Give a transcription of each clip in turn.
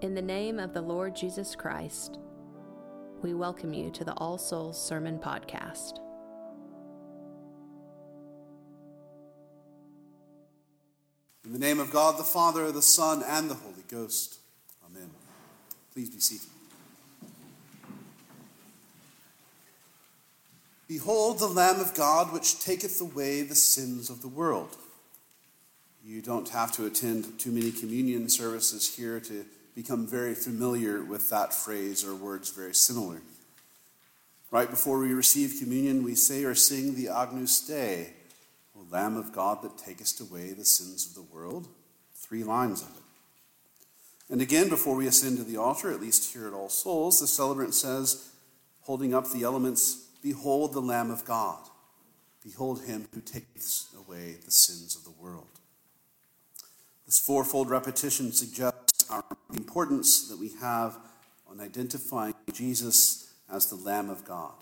In the name of the Lord Jesus Christ, we welcome you to the All Souls Sermon Podcast. In the name of God the Father, the Son, and the Holy Ghost. Amen. Please be seated. Behold the Lamb of God, which taketh away the sins of the world. You don't have to attend too many communion services here to become very familiar with that phrase or words very similar. Right before we receive communion, we say or sing the Agnus Dei, O Lamb of God that takest away the sins of the world. Three lines of it. And again, before we ascend to the altar, at least here at All Souls, the celebrant says, holding up the elements, Behold the Lamb of God. Behold him who takes away the sins of the world. This fourfold repetition suggests our importance that we have on identifying Jesus as the Lamb of God.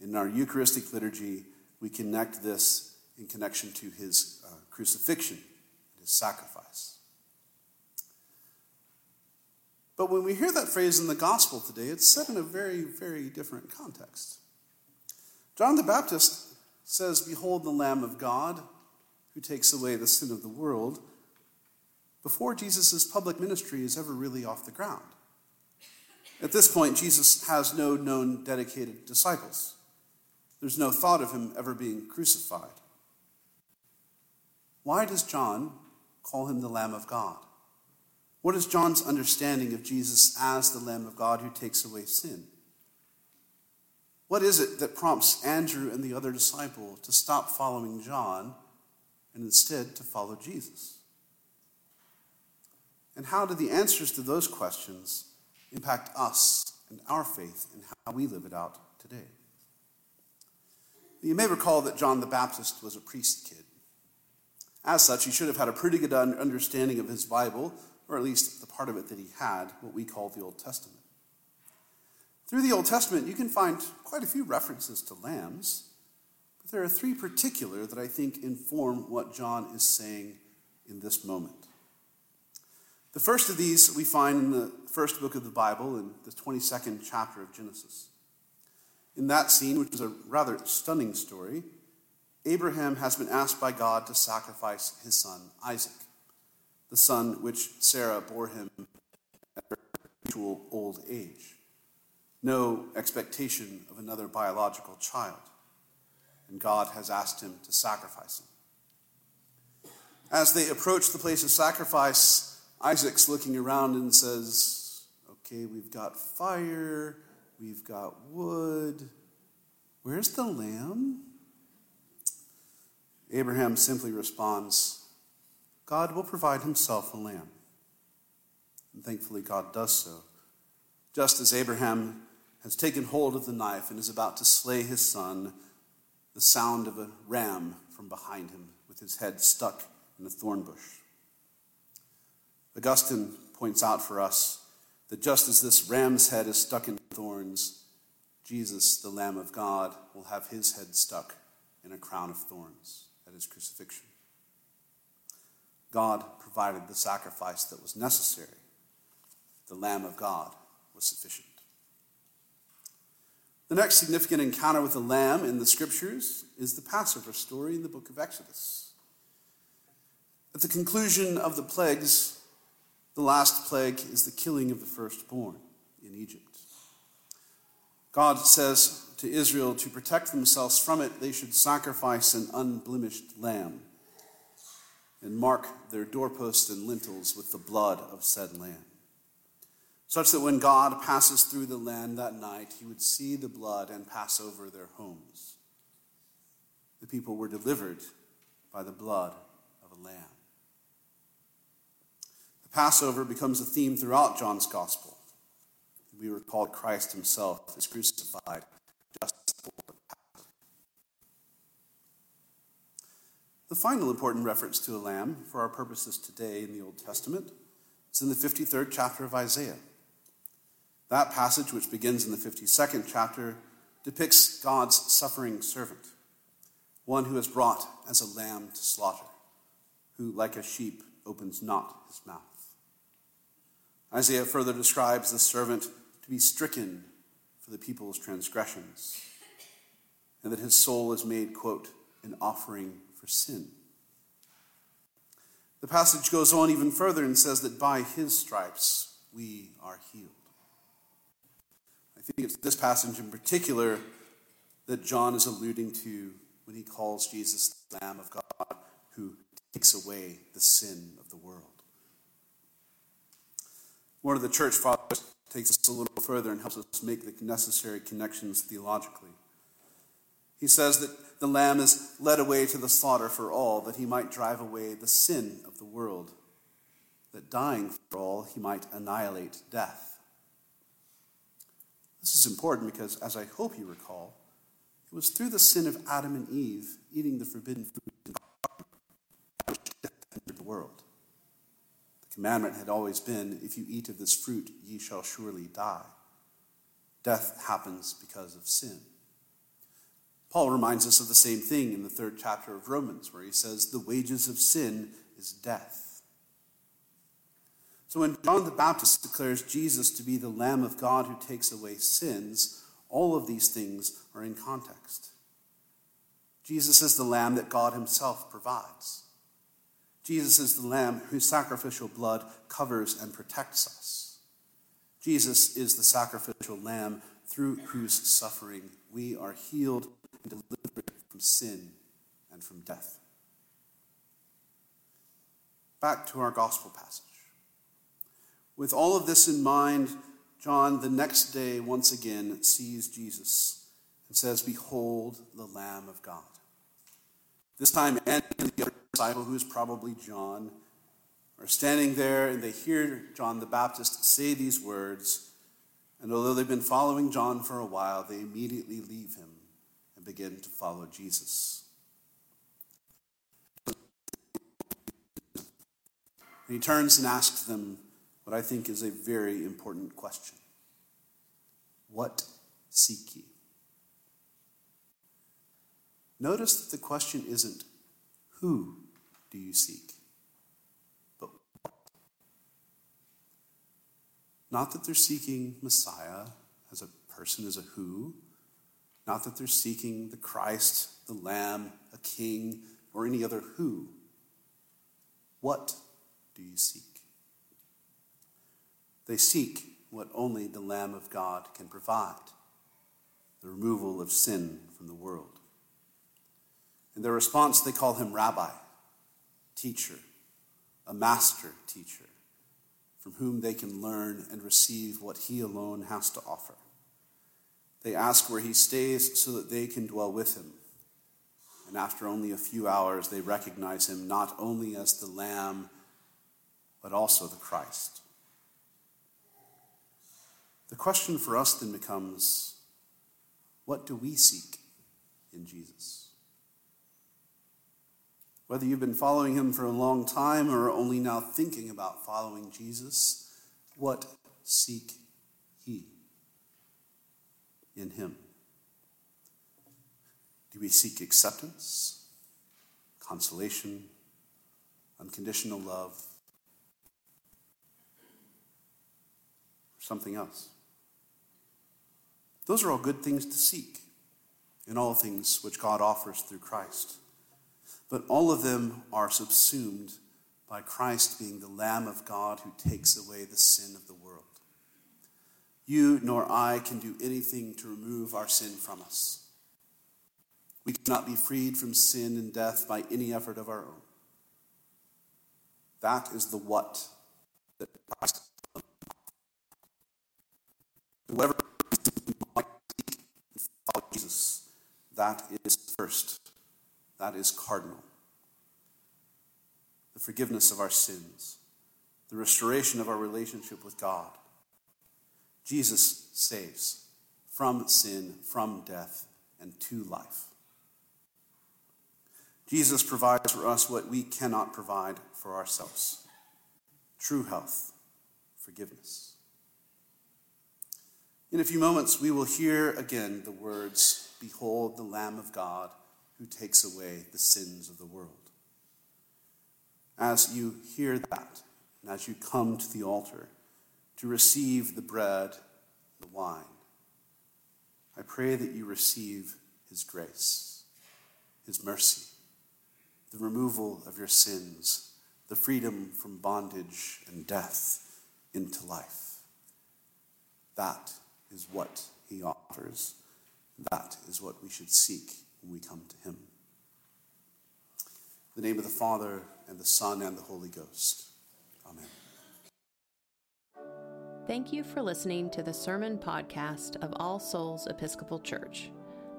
In our Eucharistic liturgy, we connect this in connection to his uh, crucifixion, and his sacrifice. But when we hear that phrase in the gospel today, it's said in a very, very different context. John the Baptist says, Behold the Lamb of God who takes away the sin of the world before Jesus' public ministry is ever really off the ground. At this point, Jesus has no known dedicated disciples. There's no thought of him ever being crucified. Why does John call him the Lamb of God? What is John's understanding of Jesus as the Lamb of God who takes away sin? What is it that prompts Andrew and the other disciple to stop following John and instead to follow Jesus? And how do the answers to those questions impact us and our faith and how we live it out today? You may recall that John the Baptist was a priest kid. As such, he should have had a pretty good understanding of his Bible, or at least the part of it that he had, what we call the Old Testament. Through the Old Testament, you can find quite a few references to lambs, but there are three particular that I think inform what John is saying in this moment. The first of these we find in the first book of the Bible, in the 22nd chapter of Genesis. In that scene, which is a rather stunning story, Abraham has been asked by God to sacrifice his son Isaac, the son which Sarah bore him at her habitual old age. No expectation of another biological child. And God has asked him to sacrifice him. As they approach the place of sacrifice, Isaac's looking around and says, Okay, we've got fire, we've got wood. Where's the lamb? Abraham simply responds, God will provide himself a lamb. And thankfully, God does so. Just as Abraham has taken hold of the knife and is about to slay his son, the sound of a ram from behind him with his head stuck in a thorn bush. Augustine points out for us that just as this ram's head is stuck in thorns, Jesus, the Lamb of God, will have his head stuck in a crown of thorns at his crucifixion. God provided the sacrifice that was necessary. The Lamb of God was sufficient. The next significant encounter with the Lamb in the Scriptures is the Passover story in the book of Exodus. At the conclusion of the plagues, the last plague is the killing of the firstborn in Egypt. God says to Israel to protect themselves from it, they should sacrifice an unblemished lamb and mark their doorposts and lintels with the blood of said lamb, such that when God passes through the land that night, he would see the blood and pass over their homes. The people were delivered by the blood of a lamb. Passover becomes a theme throughout John's gospel. We recall Christ himself is crucified just Passover. The final important reference to a lamb for our purposes today in the Old Testament is in the 53rd chapter of Isaiah. That passage, which begins in the 52nd chapter, depicts God's suffering servant, one who is brought as a lamb to slaughter, who, like a sheep, opens not his mouth. Isaiah further describes the servant to be stricken for the people's transgressions, and that his soul is made, quote, an offering for sin. The passage goes on even further and says that by his stripes we are healed. I think it's this passage in particular that John is alluding to when he calls Jesus the Lamb of God who takes away the sin of the world. One of the church fathers takes us a little further and helps us make the necessary connections theologically. He says that the Lamb is led away to the slaughter for all, that he might drive away the sin of the world, that dying for all, he might annihilate death. This is important because, as I hope you recall, it was through the sin of Adam and Eve eating the forbidden death entered the world. Commandment had always been if you eat of this fruit, ye shall surely die. Death happens because of sin. Paul reminds us of the same thing in the third chapter of Romans, where he says, The wages of sin is death. So when John the Baptist declares Jesus to be the Lamb of God who takes away sins, all of these things are in context. Jesus is the Lamb that God Himself provides. Jesus is the Lamb whose sacrificial blood covers and protects us. Jesus is the sacrificial Lamb through whose suffering we are healed and delivered from sin and from death. Back to our gospel passage. With all of this in mind, John, the next day, once again sees Jesus and says, Behold the Lamb of God. This time, and the disciple, who is probably John, are standing there and they hear John the Baptist say these words. And although they've been following John for a while, they immediately leave him and begin to follow Jesus. And he turns and asks them what I think is a very important question What seek ye? Notice that the question isn't who do you seek, but what? Not that they're seeking Messiah as a person, as a who, not that they're seeking the Christ, the Lamb, a king, or any other who. What do you seek? They seek what only the Lamb of God can provide the removal of sin from the world. In their response, they call him rabbi, teacher, a master teacher, from whom they can learn and receive what he alone has to offer. They ask where he stays so that they can dwell with him. And after only a few hours, they recognize him not only as the Lamb, but also the Christ. The question for us then becomes what do we seek in Jesus? Whether you've been following him for a long time or only now thinking about following Jesus, what seek ye? in Him? Do we seek acceptance, consolation, unconditional love, or something else? Those are all good things to seek in all things which God offers through Christ. But all of them are subsumed by Christ being the Lamb of God who takes away the sin of the world. You nor I can do anything to remove our sin from us. We cannot be freed from sin and death by any effort of our own. That is the what that Christ Whoever follow Jesus, that is first. That is cardinal. The forgiveness of our sins, the restoration of our relationship with God, Jesus saves from sin, from death, and to life. Jesus provides for us what we cannot provide for ourselves true health, forgiveness. In a few moments, we will hear again the words Behold the Lamb of God who takes away the sins of the world. As you hear that, and as you come to the altar, to receive the bread, the wine. I pray that you receive his grace, his mercy, the removal of your sins, the freedom from bondage and death into life. That is what he offers. That is what we should seek we come to him. In the name of the Father, and the Son, and the Holy Ghost. Amen. Thank you for listening to the sermon podcast of All Souls Episcopal Church.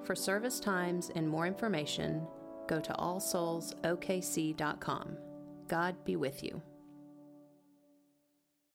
For service times and more information, go to allsoulsokc.com. God be with you.